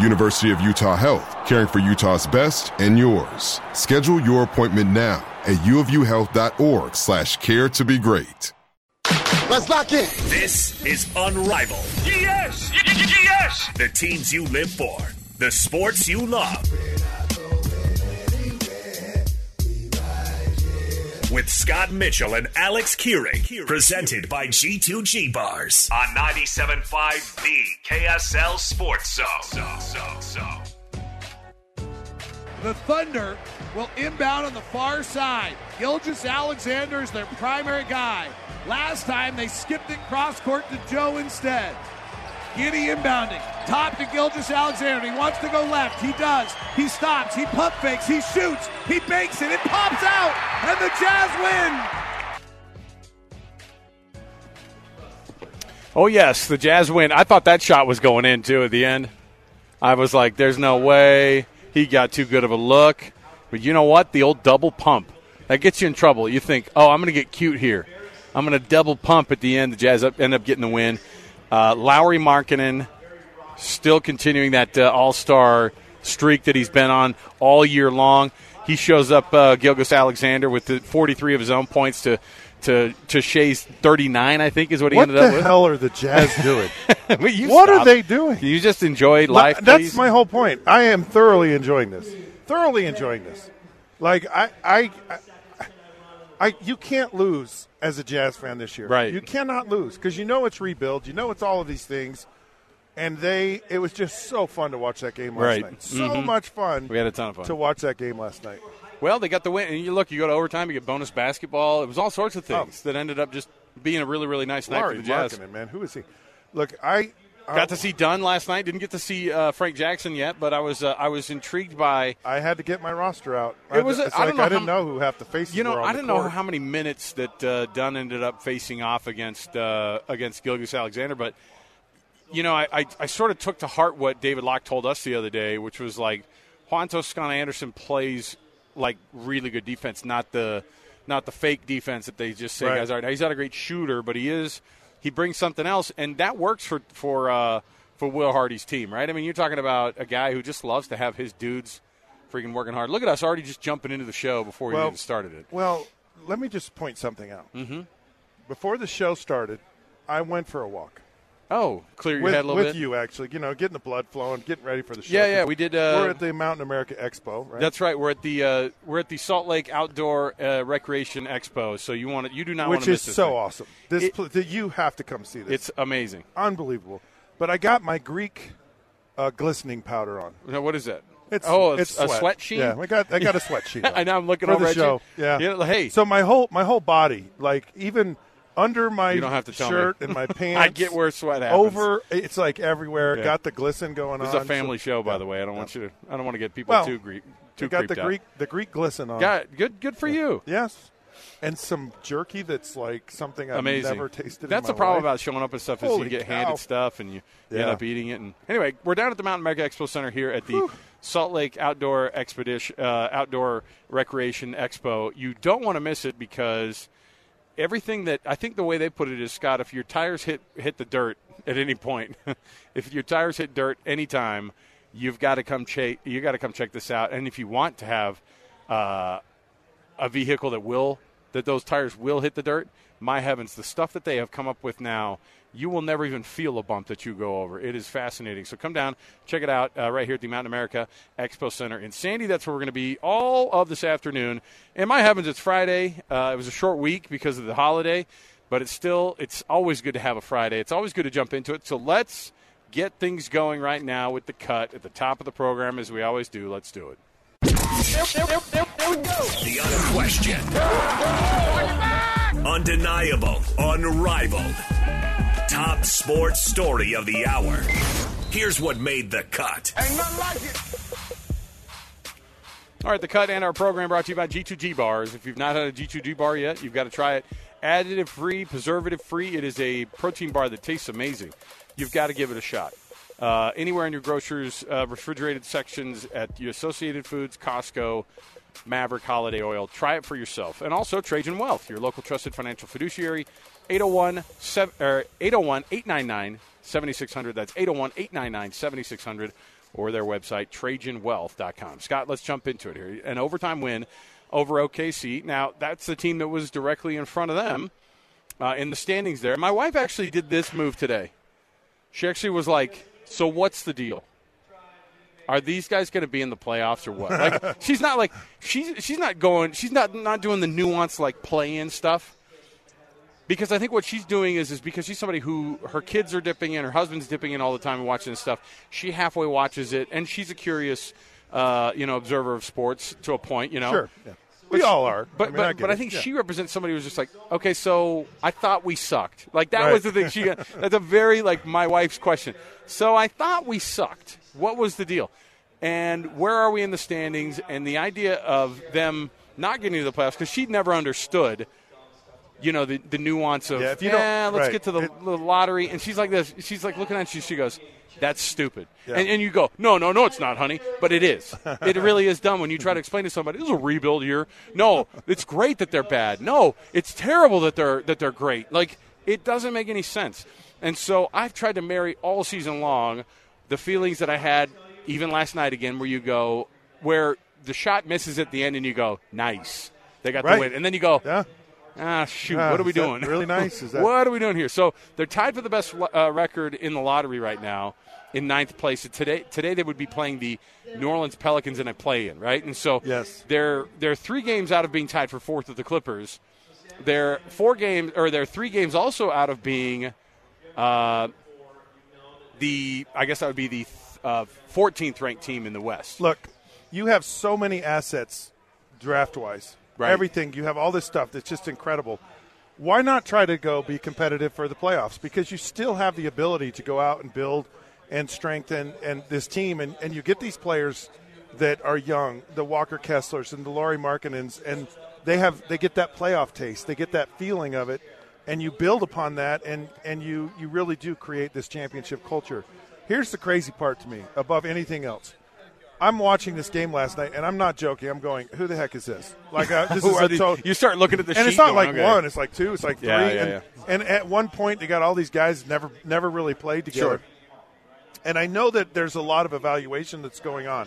University of Utah Health, caring for Utah's best and yours. Schedule your appointment now at uofuhealth.org slash care to be great. Let's lock in. This is Unrivaled. Yes! Yes! The teams you live for, the sports you love. With Scott Mitchell and Alex Kirry, presented by G2G Bars on 97.5 The KSL Sports Zone. So, so, so. The Thunder will inbound on the far side. Gilgeous-Alexander is their primary guy. Last time they skipped it cross court to Joe instead. Giddy inbounding. Top to Gilgeous-Alexander. He wants to go left. He does. He stops. He pump fakes. He shoots. He banks it. It pops out. And the Jazz win. Oh, yes. The Jazz win. I thought that shot was going in, too, at the end. I was like, there's no way. He got too good of a look. But you know what? The old double pump. That gets you in trouble. You think, oh, I'm going to get cute here. I'm going to double pump at the end. The Jazz end up getting the win. Uh, Lauri Markkanen still continuing that uh, All Star streak that he's been on all year long. He shows up, uh, Gilgeous-Alexander, with the 43 of his own points to to to Shai's 39. I think is what he what ended up with. What the hell are the Jazz doing? what stop. are they doing? You just enjoy life. That's please? my whole point. I am thoroughly enjoying this. Thoroughly enjoying this. Like I, I, I you can't lose as a Jazz fan this year. Right. You cannot lose because you know it's rebuild. You know it's all of these things. And they, it was just so fun to watch that game last right. night. So mm-hmm. much fun. We had a ton of fun to watch that game last night. Well, they got the win, and you look, you go to overtime, you get bonus basketball. It was all sorts of things oh. that ended up just being a really, really nice night for the Jazz. Markkanen, man, who is he? Look, I Got to see Dunn last night. Didn't get to see uh, Frank Jackson yet, but I was uh, I was intrigued by. I had to get my roster out. It was. It's I, like know I didn't how, know who half the faces. You know, I didn't know how many minutes that uh, Dunn ended up facing off against uh, against Gilgeous-Alexander, but you know, I, I, I sort of took to heart what David Locke told us the other day, which was like Juan Toscano Anderson plays like really good defense, not the not the fake defense that they just say Right. guys are. Now, he's not a great shooter, but he is. He brings something else, and that works for for uh, for Will Hardy's team, right? I mean, you're talking about a guy who just loves to have his dudes freaking working hard. Look at us already just jumping into the show before we even started it. Well, let me just point something out. Mm-hmm. Before the show started, I went for a walk. Oh, clear your with, head a little with bit. With you, actually. You know, getting the blood flowing, getting ready for the show. Yeah, yeah, we did, uh, we're at the Mountain America Expo, right? That's right. We're at the uh, we're at the Salt Lake Outdoor uh, Recreation Expo. So you want to, you do not want which to is miss this. so thing. awesome. This It- pl- you have to come see this. It's amazing. unbelievable. But I got my Greek uh, glistening powder on. Now, what is that? It's oh, it's a sweat. sweat sheet. Yeah, I got I got a sweat sheet. I know. I'm looking for over the at show. you. Yeah. Yeah, hey. So my whole my whole body, like even under my You don't have to tell me. shirt and my pants, I get where sweat happens. over. It's like everywhere. Yeah. Got the glisten going on. This is a family So- show, by yeah. the way. I don't want you to. I don't want to get people Well, too Greek. Too got the out. Greek the Greek glisten on. Got good. Good for you. Yes. And some jerky that's like something I've Amazing. never tasted. That's in the problem life. about showing up and stuff is you get cow. handed stuff and you, you end up eating it. And anyway, we're down at the Mountain America Expo Center here at the Salt Lake Outdoor Expedition uh, Outdoor Recreation Expo. You don't want to miss it because everything that I think the way they put it is Scott, if your tires hit hit the dirt at any point, if your tires hit dirt anytime, you've got to come check. You got to come check this out. And if you want to have uh, a vehicle that will that those tires will hit the dirt, my heavens, the stuff that they have come up with now, you will never even feel a bump that you go over. It is fascinating. So come down, check it out uh, right here at the Mountain America Expo Center in Sandy. That's where we're going to be all of this afternoon. And my heavens, it's Friday. Uh, it was a short week because of the holiday, but it's still it's always good to have a Friday. It's always good to jump into it. So let's get things going right now with the cut at the top of the program as we always do. Let's do it. The unquestioned, undeniable, unrivaled, top sports story of the hour. Here's what made the cut. Ain't nothing like it. All right, the cut and our program brought to you by G2G Bars. If you've not had a G2G bar yet, you've got to try it. Additive free, preservative free. It is a protein bar that tastes amazing. You've got to give it a shot. Uh, anywhere in your grocers, uh, refrigerated sections at your Associated Foods, Costco, Maverick Holiday Oil. Try it for yourself. And also Trajan Wealth, your local trusted financial fiduciary. 801 899 7600. That's 801 899 7600 or their website, TrajanWealth.com. Scott, let's jump into it here. An overtime win over OKC. Now, that's the team that was directly in front of them uh, in the standings there. My wife actually did this move today. She actually was like, So what's the deal? Are these guys going to be in the playoffs or what? Like, she's not like she's she's not going. She's not not doing the nuance like play-in stuff because I think what she's doing is is because she's somebody who her kids are dipping in, her husband's dipping in all the time and watching this stuff. She halfway watches it, and she's a curious, uh, you know, observer of sports to a point. You know, Sure. Yeah. We all are. But I mean, but, I but I think Yeah. she represents somebody who's just like, okay, so I thought we sucked. Like that Right. was the thing. She that's a very like my wife's question. So I thought we sucked. What was the deal? And where are we in the standings? And the idea of them not getting to the playoffs because she'd never understood. You know the, the nuance of Yeah, if you don't- let's right. get to the, the lottery, and she's like this. She's like looking at you. She goes, "That's stupid," Yeah. and, and you go, "No, no, no, it's not, honey." But it is. it really is dumb when you try to explain to somebody, "This is a rebuild year." No, it's great that they're bad. No, it's terrible that they're that they're great. Like it doesn't make any sense. And so I've tried to marry all season long the feelings that I had even last night again, where you go, where the shot misses at the end, and you go, "Nice, they got Right. the win," and then you go, Yeah. Ah, shoot! Yeah, what are we doing? really nice? Is that- what are we doing here? So they're tied for the best uh, record in the lottery right now, in ninth place. Today, today they would be playing the New Orleans Pelicans in a play-in, right? And so Yes. they're they're three games out of being tied for fourth with the Clippers. They're four games, or they're three games also out of being uh, the. I guess that would be the uh, 14th ranked team in the West. Look, you have so many assets draft wise. Right. Everything. You have all this stuff that's just incredible. Why not try to go be competitive for the playoffs? Because you still have the ability to go out and build and strengthen and this team and, and you get these players that are young, the Walker Kesslers and the Lauri Markkanens, and they have they get that playoff taste. They get that feeling of it and you build upon that and, and you, you really do create this championship culture. Here's the crazy part to me, above anything else. I'm watching this game last night, and I'm not joking. I'm going, "Who the heck is this?" Like, uh, this is a these- to- you start looking at the and it's not going, like okay. one; it's like two, it's like three. Yeah, yeah, and, yeah. and at one point, they got all these guys never never really played together. Sure. And I know that there's a lot of evaluation that's going on.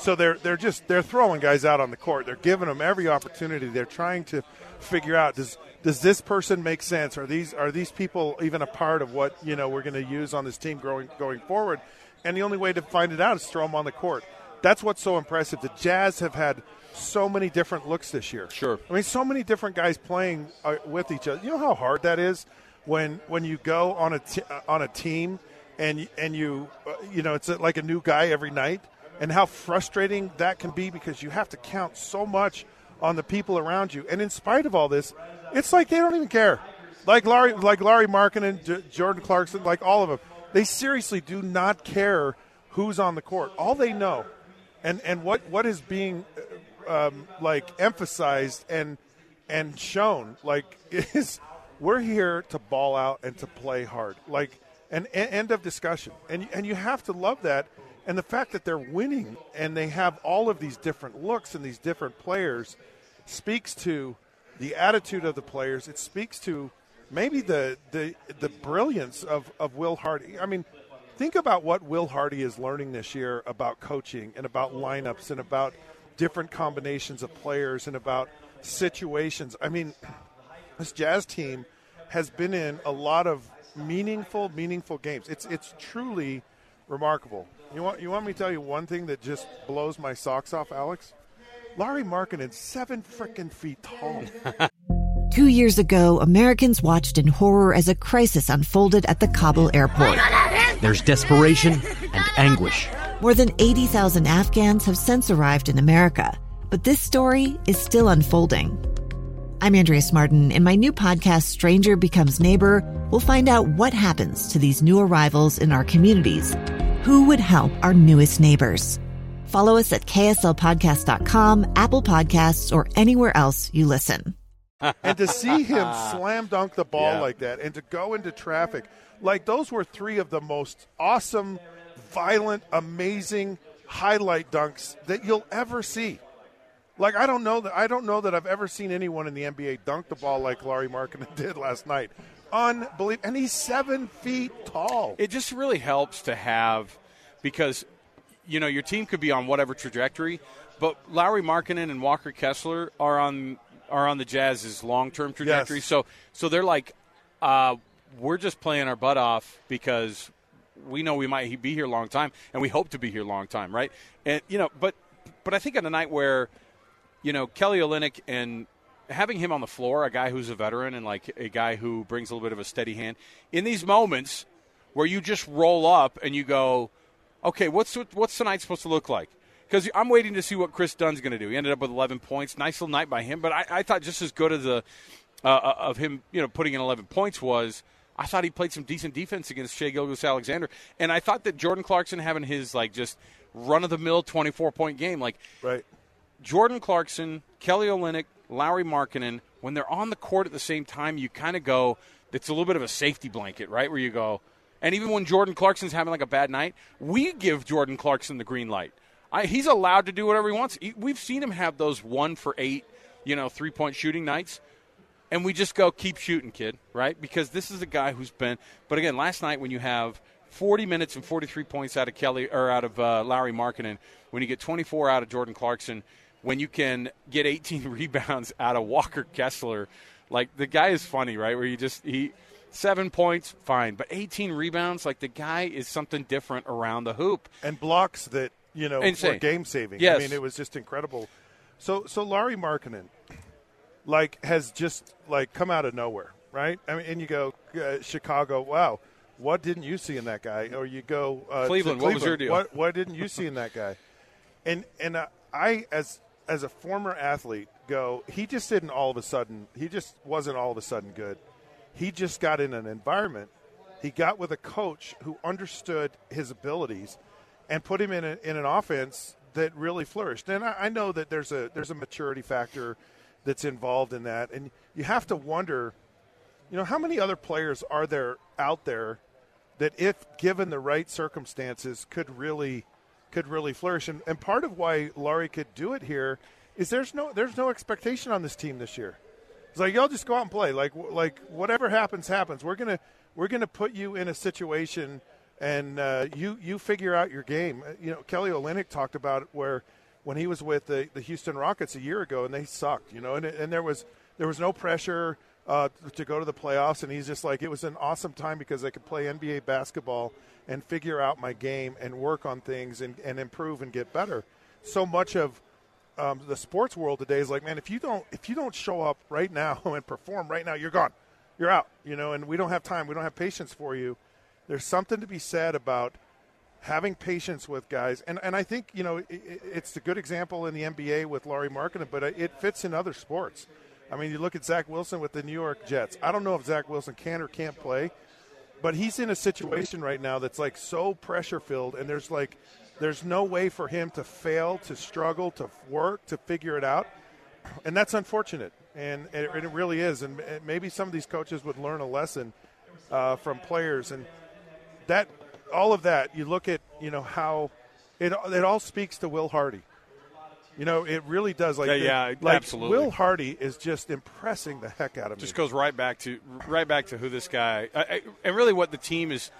So they're they're just they're throwing guys out on the court. They're giving them every opportunity. They're trying to figure out does does this person make sense? Are these are these people even a part of what you know we're going to use on this team growing going forward? And the only way to find it out is throw them on the court. That's what's so impressive. The Jazz have had so many different looks this year. Sure. I mean, so many different guys playing uh, with each other. You know how hard that is when when you go on a t- uh, on a team and and you uh, you know it's like a new guy every night, and how frustrating that can be because you have to count so much on the people around you. And in spite of all this, it's like they don't even care. Like Larry, like Lauri Markkanen and J- Jordan Clarkson, like all of them, they seriously do not care who's on the court. All they know, and and what what is being uh, um, like emphasized and and shown like is we're here to ball out and to play hard like an end of discussion and and you have to love that and the fact that they're winning and they have all of these different looks and these different players speaks to the attitude of the players. It speaks to maybe the the the brilliance of of Will Hardy. I mean, think about what Will Hardy is learning this year about coaching and about lineups and about different combinations of players and about situations. I mean, this Jazz team has been in a lot of meaningful, meaningful games. It's it's truly remarkable. You want you want me to tell you one thing that just blows my socks off, Alex? Lauri Markkanen, seven freaking feet tall. Two years ago, Americans watched in horror as a crisis unfolded at the Kabul airport. There's desperation and anguish. More than 80,000 Afghans have since arrived in America, but this story is still unfolding. I'm Andrea Smardon. In my new podcast, Stranger Becomes Neighbor, we'll find out what happens to these new arrivals in our communities. Who would help our newest neighbors? Follow us at kslpodcast.com, Apple Podcasts, or anywhere else you listen. and to see him slam dunk the ball yeah. like that and to go into traffic, like those were three of the most awesome, violent, amazing highlight dunks that you'll ever see. Like I don't know that I don't know that I've ever seen anyone in the NBA dunk the ball like Lauri Markkanen did last night. Unbelievable, and he's seven feet tall. It just really helps to have because you know your team could be on whatever trajectory, but Lauri Markkanen and Walker Kessler are on are on the Jazz's long term trajectory. Yes. So so they're like, uh, we're just playing our butt off because we know we might be here a long time, and we hope to be here a long time, right? And you know, but but I think on a night where, you know, Kelly Olynyk and having him on the floor, a guy who's a veteran and like a guy who brings a little bit of a steady hand in these moments where you just roll up and you go, okay, what's what's tonight supposed to look like? Because I'm waiting to see what Kris Dunn's going to do. He ended up with 11 points, nice little night by him. But I, I thought just as good as the uh, of him, you know, putting in 11 points was. I thought he played some decent defense against Shai Gilgeous-Alexander, and I thought that Jordan Clarkson having his like just run of the mill 24 point game, like right. Jordan Clarkson, Kelly Olynyk, Lauri Markkanen, when they're on the court at the same time, you kind of go. It's a little bit of a safety blanket, right? Where you go, and even when Jordan Clarkson's having like a bad night, we give Jordan Clarkson the green light. I, he's allowed to do whatever he wants. He, we've seen him have those one for eight, you know, three point shooting nights, and we just go keep shooting, kid, right? Because this is a guy who's been. But again, last night when you have 40 minutes and 43 points out of Kelly or out of uh, Lauri Markkanen, when you get 24 out of Jordan Clarkson, when you can get 18 rebounds out of Walker Kessler, like the guy is funny, right? Where you just he seven points, fine, but 18 rebounds, like the guy is something different around the hoop and blocks that you know Insane. were game saving. Yes. I mean it was just incredible. So so Lauri Markkanen, like has just like come out of nowhere, right? I mean, and you go uh, Chicago, wow. What didn't you see in that guy? Or you go uh, Cleveland, Cleveland. What was your deal? What, what didn't you see in that guy? And and uh, I as as a former athlete go, he just didn't all of a sudden. He just wasn't all of a sudden good. He just got in an environment. He got with a coach who understood his abilities and put him in, a, in an offense that really flourished. And I, I know that there's a there's a maturity factor that's involved in that, and you have to wonder, you know, how many other players are there out there that, if given the right circumstances, could really could really flourish. And, and part of why Lauri could do it here is there's no there's no expectation on this team this year. It's like y'all just go out and play. Like like whatever happens happens. We're gonna we're gonna put you in a situation and uh, you you figure out your game. Uh, you know, Kelly Olynyk talked about it where when he was with the, the Houston Rockets a year ago and they sucked. You know, and and there was there was no pressure. Uh, to go to the playoffs, and he's just like, it was an awesome time because I could play NBA basketball and figure out my game and work on things and, and improve and get better. So much of um, the sports world today is like, man, if you don't if you don't show up right now and perform right now, you're gone, you're out. You know, and we don't have time, we don't have patience for you. There's something to be said about having patience with guys, and and I think you know it, it's a good example in the NBA with Lauri Markkanen, but it fits in other sports. I mean, you look at Zach Wilson with the New York Jets. I don't know if Zach Wilson can or can't play, but he's in a situation right now that's like so pressure filled, and there's like there's no way for him to fail, to struggle, to work, to figure it out, and that's unfortunate. And it, it really is. And maybe some of these coaches would learn a lesson uh, from players, and that all of that. You look at you know how it it all speaks to Will Hardy. You know, it really does. Like, Yeah, the- yeah, like absolutely. Will Hardy is just impressing the heck out of me. just goes right back to right back to who this guy I, I, and really what the team is.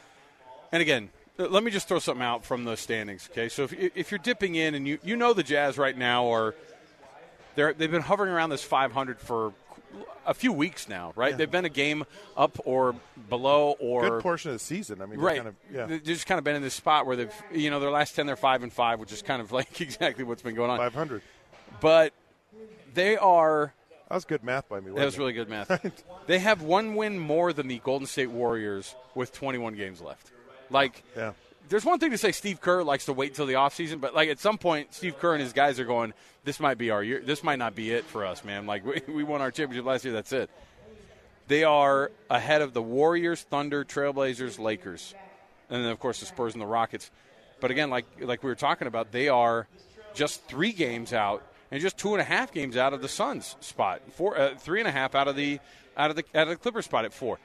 And again, let me just throw something out from the standings. Okay, so if if you're dipping in and you you know the Jazz right now are they're they've been hovering around this 500 for a few weeks now, right? Yeah. They've been a game up or below or Good portion of the season. I mean, right. Kind of, yeah. They've just kind of been in this spot where they've, you know, their last ten, they're five and five, which is kind of like exactly what's been going on. Five hundred. But they are. That was good math by me. That was it? really good math. they have one win more than the Golden State Warriors with 21 games left. Like, yeah. There's one thing to say Steve Kerr likes to wait till the offseason, but like at some point, Steve Kerr and his guys are going, this might be our year. This might not be it for us, man. Like, we, we won our championship last year. That's it. They are ahead of the Warriors, Thunder, Trailblazers, Lakers, and then of course the Spurs and the Rockets. But again, like like we were talking about, they are just three games out and just two and a half games out of the Suns spot. Four, uh, three and a half out of the out of the out of the Clippers spot at four.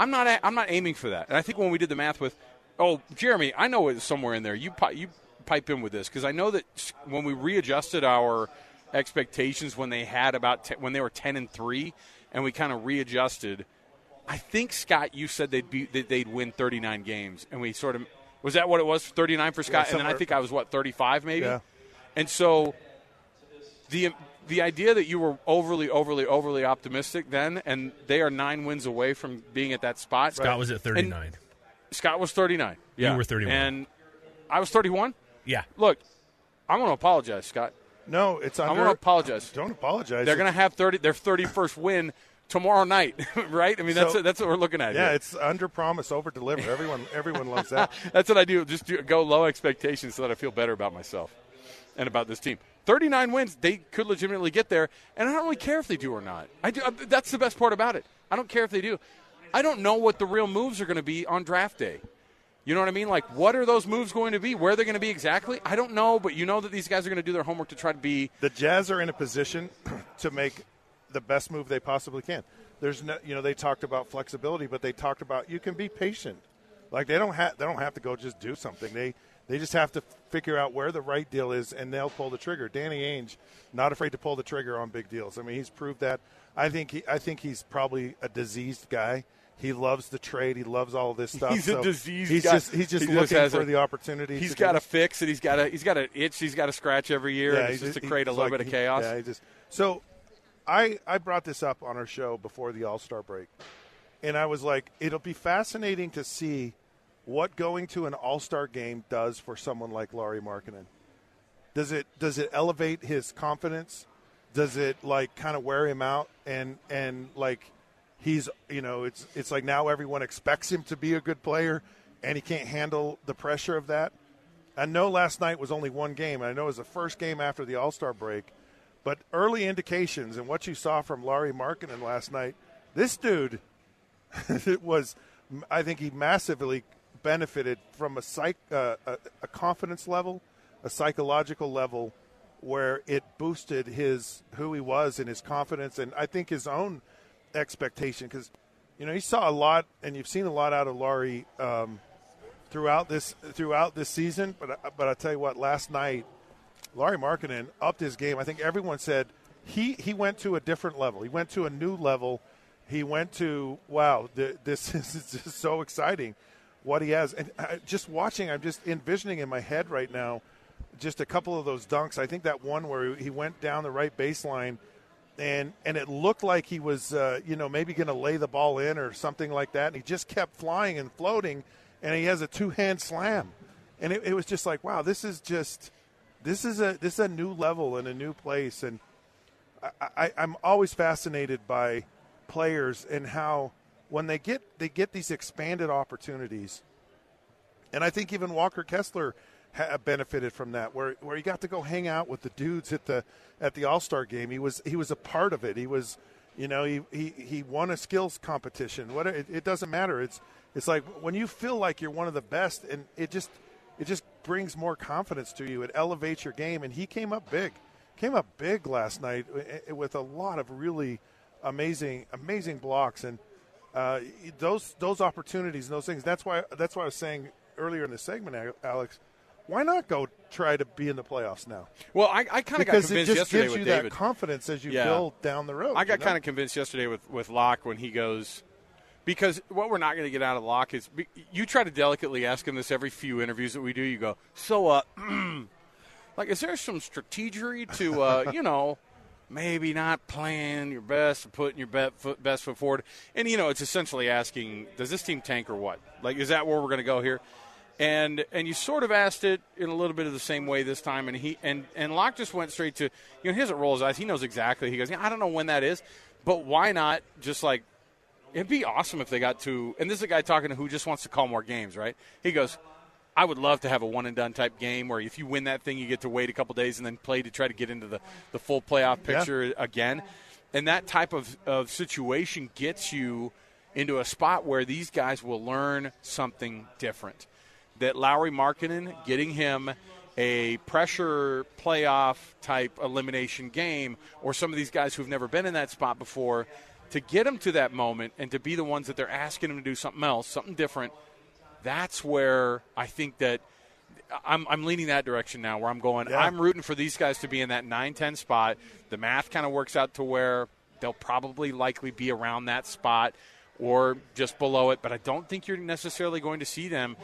I'm not I'm not aiming for that. And I think when we did the math with, oh Jeremy, I know it's somewhere in there. You pi- you pipe in with this because I know that when we readjusted our expectations when they had about te- when they were ten and three, and we kind of readjusted. I think Scott, you said they'd be that they'd win 39 games, and we sort of was that what it was 39 for Scott, and then I think I was what 35 maybe, Yeah. and so the the idea that you were overly overly overly optimistic then, and they are nine wins away from being at that spot. Scott was at And 39. Scott was 39. Yeah, You were 31. and I was 31. Yeah. Look, I'm going to apologize, Scott. No, it's on I'm going to apologize. Don't apologize. They're going to have 30 their 31st win tomorrow night, right? I mean, that's So- that's what we're looking at. Yeah, here. it's under promise, over deliver. Everyone, everyone loves that. That's what I do. Just do, go low expectations so that I feel better about myself and about this team. 39 wins, they could legitimately get there, and I don't really care if they do or not. I do, uh, that's the best part about it. I don't care if they do. I don't know what the real moves are going to be on draft day. You know what I mean? Like, what are those moves going to be? Where they're going to be exactly? I don't know, but you know that these guys are going to do their homework to try to be. The Jazz are in a position to make the best move they possibly can. There's no, you know, they talked about flexibility, but they talked about you can be patient. Like they don't have, they don't have to go just do something. They, they just have to figure out where the right deal is, and they'll pull the trigger. Danny Ainge, not afraid to pull the trigger on big deals. I mean, he's proved that. I think he, I think he's probably a diseased guy. He loves the trade. He loves all this stuff. He's So a diseased He's guy. just, he's just He looking has for a- the opportunity. He's got a fix, and he's got a he's got a itch. He's got a scratch every year. and it's he's- just to create a little like- bit of he- chaos. Yeah, he just so I I brought this up on our show before the All Star break, and I was like, it'll be fascinating to see what going to an All Star game does for someone like Lauri Markkanen. Does it does it elevate his confidence? Does it like kind of wear him out and and like he's you know it's it's like now everyone expects him to be a good player and he can't handle the pressure of that. I know last night was only one game. and I know it was the first game after the All Star break, but early indications and what you saw from Lauri Markkanen last night, this dude it was I think he massively benefited from a psych uh, a, a confidence level, a psychological level where it boosted his who he was and his confidence and I think his own expectation because you know he saw a lot and you've seen a lot out of Lauri um, throughout this throughout this season but but I tell you what last night Lauri Markkanen upped his game. I think everyone said he he went to a different level. He went to a new level. He went to wow th- this is just so exciting what he has. And I, just watching I'm just envisioning in my head right now just a couple of those dunks. I think that one where he went down the right baseline and and it looked like he was uh, you know maybe going to lay the ball in or something like that and he just kept flying and floating and he has a two hand slam. And it, it was just like wow this is just this is a this is a new level and a new place. And I, I'm always fascinated by players and how when they get they get these expanded opportunities. And I think even Walker Kessler ha- benefited from that, where where he got to go hang out with the dudes at the at the All Star game. He was he was a part of it. He was, you know, he he, he won a skills competition. What it, it doesn't matter. It's it's like when you feel like you're one of the best, and it just it just brings more confidence to you. It elevates your game, and he came up big, came up big last night eh, with a lot of really amazing amazing blocks and uh, those those opportunities and those things. That's why that's why I was saying earlier in the segment, Alex. Why not go try to be in the playoffs now? Well, I, I kind of got convinced it just yesterday gives with you David. that confidence as you Yeah. build down the road. I got you know? kind of convinced yesterday with with Locke when he goes because what we're not going to get out of Locke is you try to delicately ask him this every few interviews that we do. You go, so uh, like, is there some strategery to uh, you know? Maybe not playing your best, or putting your bet foot, best foot forward, and you know it's essentially asking, does this team tank or what? Like, is that where we're going to go here? And and you sort of asked it in a little bit of the same way this time, and he and and Locke just went straight to you know he doesn't roll his eyes. He knows exactly. He goes, yeah, I don't know when that is, but why not just like it'd be awesome if they got to. And this is a guy talking to who just wants to call more games, right? He goes. I would love to have a one and done type game where if you win that thing, you get to wait a couple days and then play to try to get into the, the full playoff Yeah. picture again. And that type of, of situation gets you into a spot where these guys will learn something different. That Lauri Markkanen, getting him a pressure playoff type elimination game, or some of these guys who've never been in that spot before, to get them to that moment and to be the ones that they're asking them to do something else, something different. That's where I think that I'm, I'm leaning that direction now where I'm going. Yeah. I'm rooting for these guys to be in that 9 10 spot. The math kind of works out to where they'll probably likely be around that spot or just below it, but I don't think you're necessarily going to see them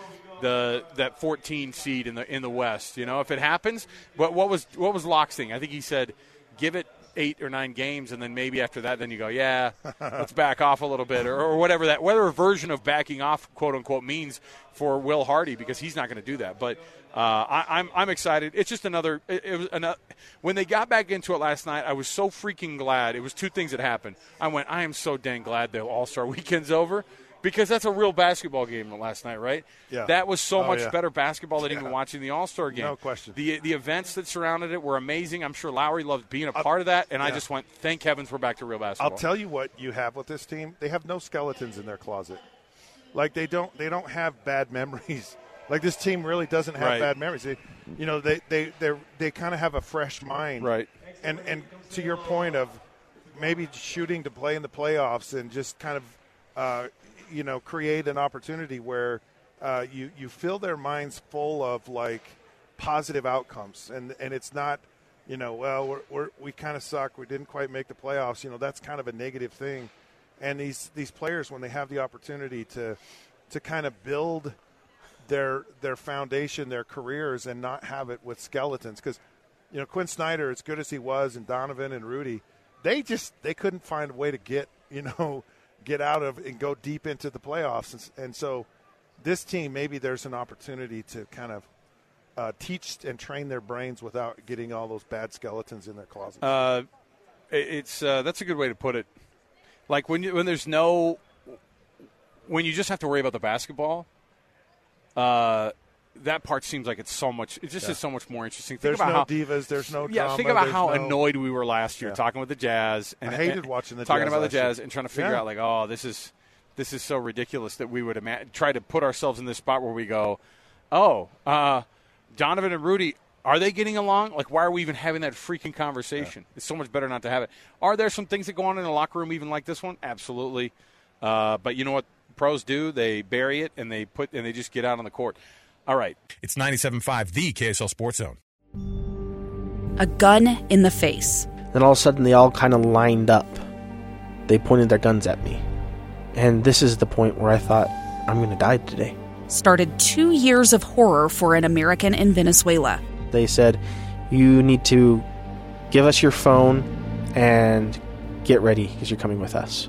the that 14 seed in the in the West. You know, if it happens, but what was what was thing? I think he said give it eight or nine games, and then maybe after that, then you go, yeah, let's back off a little bit, or, or whatever that whatever version of backing off, quote unquote, means for Will Hardy because he's not going to do that. But uh, I, I'm I'm excited. It's just another. It, it was another. When they got back into it last night, I was so freaking glad. It was two things that happened. I went, I am so dang glad the All Star Weekend's over. Because that's a real basketball game last night, right? Yeah. That was so Oh, much yeah. better basketball than Yeah. even watching the All Star game. No question. The the events that surrounded it were amazing. I'm sure Lauri loved being a part of that, and I just went, thank heavens we're back to real basketball. I'll tell you what you have with this team. They have no skeletons in their closet. Like they don't they don't have bad memories. Like this team really doesn't have Right. bad memories. They, you know, they they they they kind of have a fresh mind. Right. And and to your point of maybe shooting to play in the playoffs and just kind of uh, you know create an opportunity where uh, you you fill their minds full of like positive outcomes. And and it's not you know well we're, we're we kind of suck we didn't quite make the playoffs you know that's kind of a negative thing. And these these players when they have the opportunity to to kind of build their their foundation their careers and not have it with skeletons. Because you know Quin Snyder as good as he was and Donovan and Rudy they just they couldn't find a way to get you know get out of and go deep into the playoffs and, and so this team maybe there's an opportunity to kind of uh, teach and train their brains without getting all those bad skeletons in their closet. Uh, it's uh, that's a good way to put it. Like when you when there's no when you just have to worry about the basketball. That part seems like it's so much. It just Yeah. is so much more interesting. Think there's about no how divas. There's no yeah. drama, think about how no- annoyed we were last year Yeah. talking with the Jazz. And I hated and watching the talking Jazz about the last year. Jazz and trying to figure Yeah. out like, oh, this is this is so ridiculous that we would ima- try to put ourselves in this spot where we go, oh, uh, Donovan and Rudy. Are they getting along? Like, why are we even having that freaking conversation? It's so much better not to have it. Are there some things that go on in a locker room even like this one? Absolutely. Uh, but you know what pros do? They bury it and they put and they just get out on the court. All right. It's 97.5, the KSL Sports Zone. A gun in the face. Then all of a sudden, they all kind of lined up. They pointed their guns at me. And this is the point where I thought, I'm going to die today. Started two years of horror for an American in Venezuela. They said, You need to give us your phone and get ready because you're coming with us.